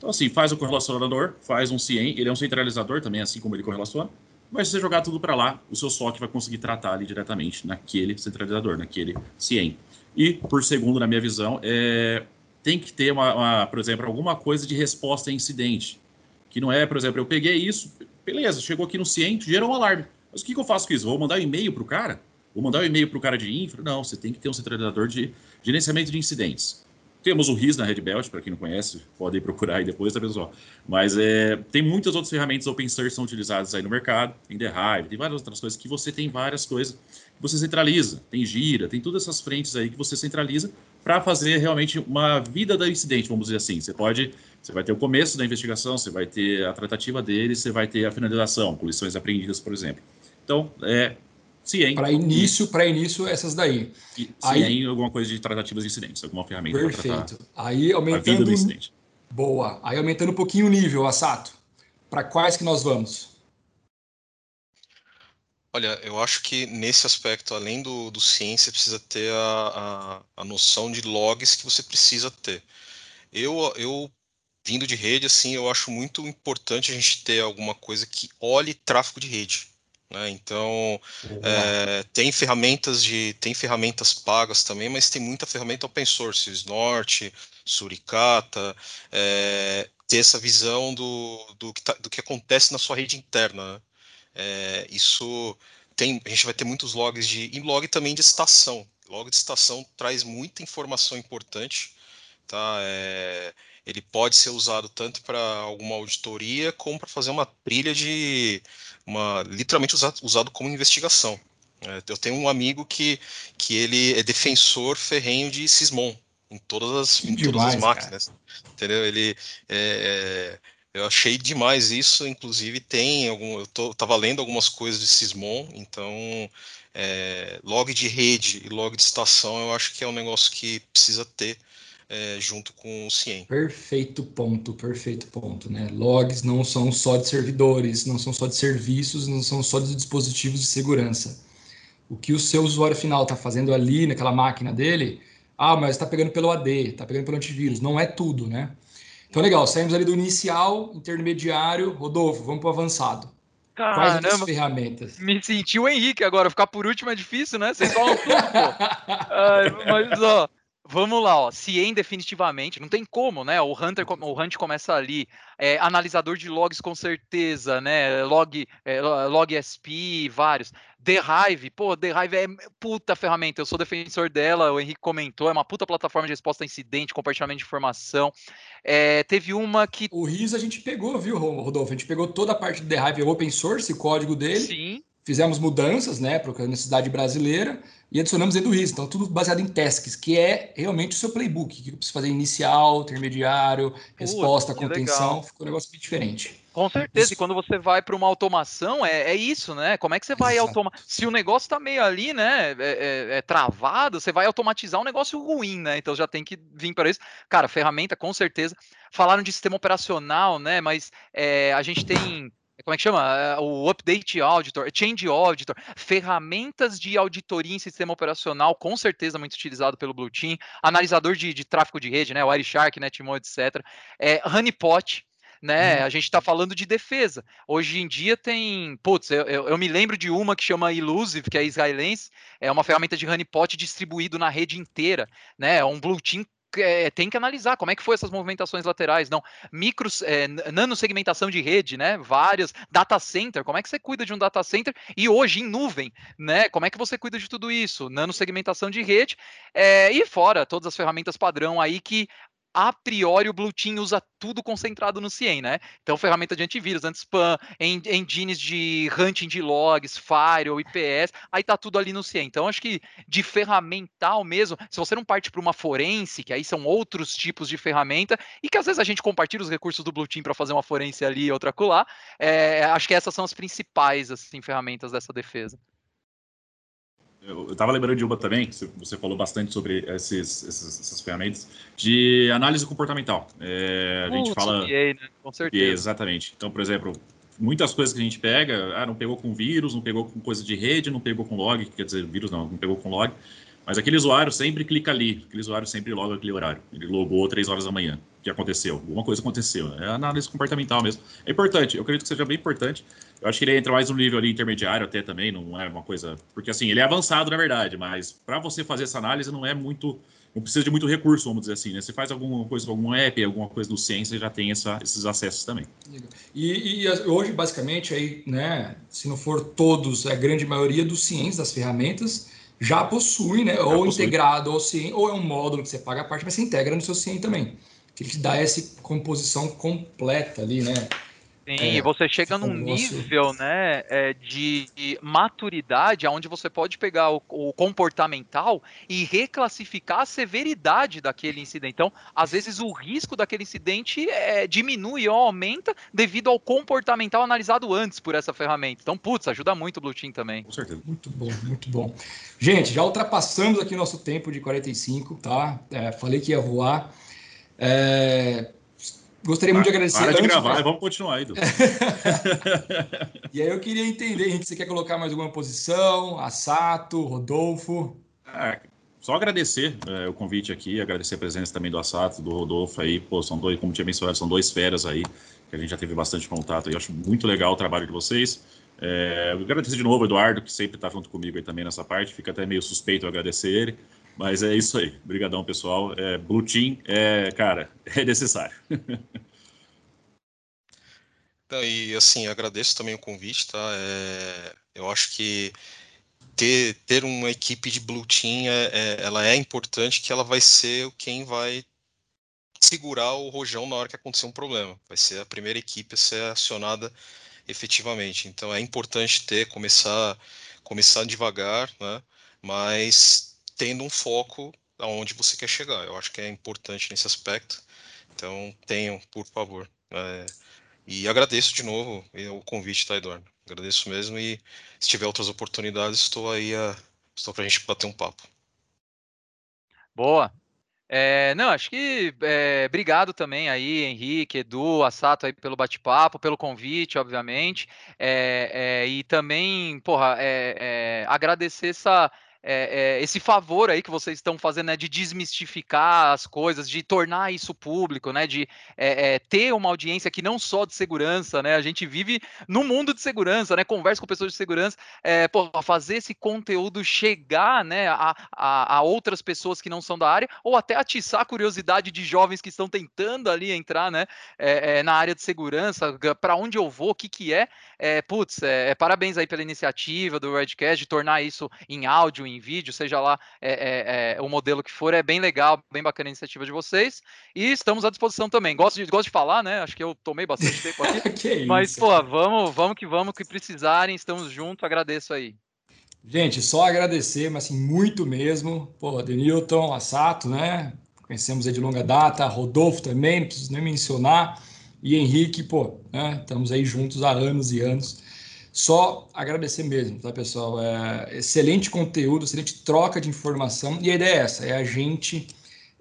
Então, assim, faz o correlacionador, faz um CIEM, ele é um centralizador também, assim como ele correlaciona. Mas se você jogar tudo para lá, o seu SOC vai conseguir tratar ali diretamente naquele centralizador, naquele CIEM. E, por segundo, na minha visão, é, tem que ter, uma, uma, por exemplo, alguma coisa de resposta a incidente. Que não é, por exemplo, eu peguei isso, beleza, chegou aqui no CIEM, gerou um alarme. Mas o que, que eu faço com isso? Vou mandar um e-mail para o cara? Vou mandar um e-mail para o cara de infra? Não, você tem que ter um centralizador de gerenciamento de incidentes. Temos o RIS na Red Belt, para quem não conhece, podem procurar aí depois, tá pessoal? Mas é, tem muitas outras ferramentas open source são utilizadas aí no mercado, tem Hive, tem várias outras coisas que você tem várias coisas que você centraliza, tem Gira, tem todas essas frentes aí que você centraliza para fazer realmente uma vida do incidente, vamos dizer assim. Você pode, você vai ter o começo da investigação, você vai ter a tratativa dele, você vai ter a finalização, com lições aprendidas, por exemplo. Então, é, Cien. Para início, para início, essas daí. E, aí, alguma coisa de tratativas de incidentes, alguma ferramenta Perfeito. Aí aumentando. A vida do incidente. Boa. Aí aumentando um pouquinho o nível, Assato. Para quais que nós vamos? Olha, eu acho que nesse aspecto, além do, do ciência, precisa ter a, a, a, noção de logs que você precisa ter. Eu, eu, vindo de rede, assim, eu acho muito importante a gente ter alguma coisa que olhe tráfego de rede. Né? Então é, tem ferramentas de tem ferramentas pagas também, mas tem muita ferramenta open source, Snort, Suricata, é, ter essa visão do, do, que tá, do que acontece na sua rede interna. Né? É, isso tem, a gente vai ter muitos logs de e log também de estação. Log de estação traz muita informação importante, tá? É, ele pode ser usado tanto para alguma auditoria como para fazer uma trilha de uma literalmente usado, usado como investigação. É, eu tenho um amigo que, que ele é defensor ferrenho de Sysmon em todas as, em demais, todas as máquinas. Cara. Entendeu? Ele é, é, eu achei demais isso, inclusive tem algum. Eu tô, tava lendo algumas coisas de Sysmon, então é, log de rede e log de estação eu acho que é um negócio que precisa ter é, junto com o Cien. Perfeito ponto, perfeito ponto. Né? Logs não são só de servidores, não são só de serviços, não são só de dispositivos de segurança. O que o seu usuário final está fazendo ali naquela máquina dele, ah, mas está pegando pelo AD, está pegando pelo antivírus, não é tudo, né? Então, legal, saímos ali do inicial, intermediário, Rodolfo, vamos para o avançado. Caramba, Quais as ferramentas? Me senti o Henrique agora, ficar por último é difícil, né? Vocês falam tudo, pô. Ai, mas, ó, Vamos lá, ó. Cien definitivamente, não tem como, né? O Hunter, o Hunt começa ali, é, analisador de logs com certeza, né? Log, é, log SP, vários. The Hive, pô, The Hive é puta ferramenta. Eu sou defensor dela. O Henrique comentou, é uma puta plataforma de resposta a incidente, compartilhamento de informação. É, teve uma que o RIS a gente pegou, viu, Rodolfo? A gente pegou toda a parte do The Hive open source, o código dele. Sim fizemos mudanças, né, para a necessidade brasileira e adicionamos RIS. Então, tudo baseado em tasks, que é realmente o seu playbook, que eu preciso fazer inicial, intermediário, resposta, contenção, legal. ficou um negócio bem diferente. Com certeza, isso. e quando você vai para uma automação, é, é, isso, né? Como é que você vai automatizar? Se o negócio está meio ali, né, é, é, é, travado, você vai automatizar um negócio ruim, né? Então já tem que vir para isso. Cara, ferramenta, com certeza. Falaram de sistema operacional, né? Mas é, a gente tem como é que chama? É, o Update Auditor, Change Auditor, ferramentas de auditoria em sistema operacional, com certeza muito utilizado pelo Blue Team, analisador de, de tráfego de rede, né? O Wireshark, Netmo, etc. É, Honeypot, né? Uhum. A gente está falando de defesa. Hoje em dia tem, putz, eu, eu, eu, me lembro de uma que chama Illusive, que é israelense, é uma ferramenta de honeypot distribuído na rede inteira, né? É um blue team é, tem que analisar como é que foi essas movimentações laterais, não micros, é, nanosegmentação de rede, né? Várias data center, como é que você cuida de um data center e hoje em nuvem, né? Como é que você cuida de tudo isso? Nanosegmentação de rede é, e fora todas as ferramentas padrão aí que a priori o Blue Team usa tudo concentrado no CIEM, né? Então, ferramenta de antivírus, anti-spam, engines de hunting de logs, firewall, IPS, aí tá tudo ali no CIEM. Então, acho que de ferramental mesmo, se você não parte para uma forense, que aí são outros tipos de ferramenta, e que às vezes a gente compartilha os recursos do Blue Team para fazer uma forense ali e outra colar, é, acho que essas são as principais assim, ferramentas dessa defesa. Eu estava lembrando de uma também, você falou bastante sobre esses, esses, essas ferramentas, de análise comportamental. É, a gente fala. PA, né? Com certeza. PA, exatamente. Então, por exemplo, muitas coisas que a gente pega, ah, não pegou com vírus, não pegou com coisa de rede, não pegou com log, quer dizer, vírus não, não pegou com log. Mas aquele usuário sempre clica ali, aquele usuário sempre loga aquele horário. Ele logou três horas da manhã. O que aconteceu? Alguma coisa aconteceu. É análise comportamental mesmo. É importante, eu acredito que seja bem importante. Eu acho que ele entra mais no nível ali intermediário até também, não é uma coisa. Porque assim, ele é avançado, na verdade, mas para você fazer essa análise não é muito. Não precisa de muito recurso, vamos dizer assim, né? Você faz alguma coisa com algum app, alguma coisa do Ciência, já tem essa, esses acessos também. E, e, hoje, basicamente, aí, né, se não for todos, a grande maioria dos Ciências, das ferramentas, já possui, né? Já ou possui. integrado ao CIEM, ou é um módulo que você paga a parte, mas você integra no seu CIEM também. Que ele te dá essa composição completa ali, né? Sim, é, você chega num nível né, é, de, maturidade onde você pode pegar o, o, comportamental e reclassificar a severidade daquele incidente. Então, às vezes, o risco daquele incidente é, diminui ou aumenta devido ao comportamental analisado antes por essa ferramenta. Então, putz, ajuda muito o Blue Team também. Com certeza. Muito bom, muito bom. Gente, já ultrapassamos aqui nosso tempo de 45, tá? É, falei que ia voar. É, Gostaria muito de agradecer. Para de gravar e vamos continuar, Edu. e aí eu queria entender, gente, você quer colocar mais alguma posição? Assato, Rodolfo? É, só agradecer é, o convite aqui, agradecer a presença também do Assato, do Rodolfo aí. Pô, são dois, como tinha mencionado, são dois feras aí, que a gente já teve bastante contato. E eu acho muito legal o trabalho de vocês. É, agradecer de novo o Eduardo, que sempre está junto comigo aí também nessa parte. Fica até meio suspeito eu agradecer ele. Mas é isso aí. Obrigadão, pessoal. É, Blue Team, é, cara, é necessário. Então, e assim, agradeço também o convite, tá? É, eu acho que ter, ter uma equipe de Blue Team, é, é, ela é importante que ela vai ser quem vai segurar o rojão na hora que acontecer um problema. Vai ser a primeira equipe a ser acionada efetivamente. Então é importante ter, começar, começar devagar, né? Mas tendo um foco aonde você quer chegar. Eu acho que é importante nesse aspecto. Então, tenham, por favor. É, e agradeço de novo o convite, tá, Eduardo? Agradeço mesmo e se tiver outras oportunidades, estou aí a, estou para a gente bater um papo. Boa. É, não, acho que é, obrigado também aí, Henrique, Edu, Assato aí pelo bate-papo, pelo convite, obviamente, é, e também, porra, agradecer essa é, é, esse favor aí que vocês estão fazendo, né, de desmistificar as coisas, de tornar isso público, né, de é, ter uma audiência que não só de segurança, né, a gente vive no mundo de segurança, né, conversa com pessoas de segurança, é, pô, fazer esse conteúdo chegar, né, a, a, a, outras pessoas que não são da área, ou até atiçar a curiosidade de jovens que estão tentando ali entrar, né, na área de segurança, para onde eu vou, o que que é, putz, parabéns aí pela iniciativa do Redcast de tornar isso em áudio, em vídeo, seja lá é, é, é, o modelo que for, é bem legal, bem bacana a iniciativa de vocês. E estamos à disposição também. Gosto de, gosto de falar, né? Acho que eu tomei bastante tempo aqui. mas, isso, pô, vamos, vamos que vamos, que precisarem, estamos juntos, agradeço aí. Gente, só agradecer, mas assim, muito mesmo. Pô, Denilton, Assato, né? Conhecemos aí de longa data, Rodolfo também, não preciso nem mencionar. E Henrique, pô, né? Estamos aí juntos há anos e anos. Só agradecer mesmo, tá, pessoal? É, excelente conteúdo, excelente troca de informação. E a ideia é essa: é a gente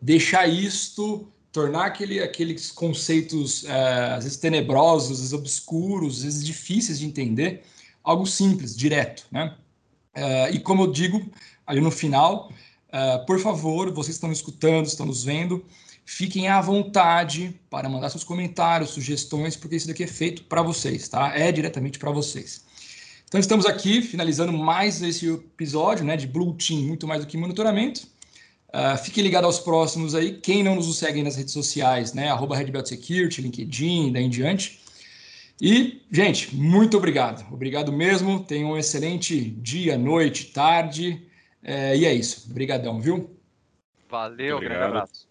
deixar isto, tornar aquele, aqueles conceitos, é, às vezes tenebrosos, às vezes obscuros, às vezes difíceis de entender, algo simples, direto, né? É, e como eu digo ali no final, é, por favor, vocês estão escutando, estão nos vendo, Fiquem à vontade para mandar seus comentários, sugestões, porque isso daqui é feito para vocês, tá? É diretamente para vocês. Então estamos aqui finalizando mais esse episódio, né, de Blue Team, muito mais do que monitoramento. Uh, fique ligado aos próximos aí. Quem não nos segue nas redes sociais, né, arroba Security, LinkedIn, daí em diante. E, gente, muito obrigado. Obrigado mesmo. Tenham um excelente dia, noite, tarde. É, e é isso. Obrigadão, viu? Valeu, grande abraço.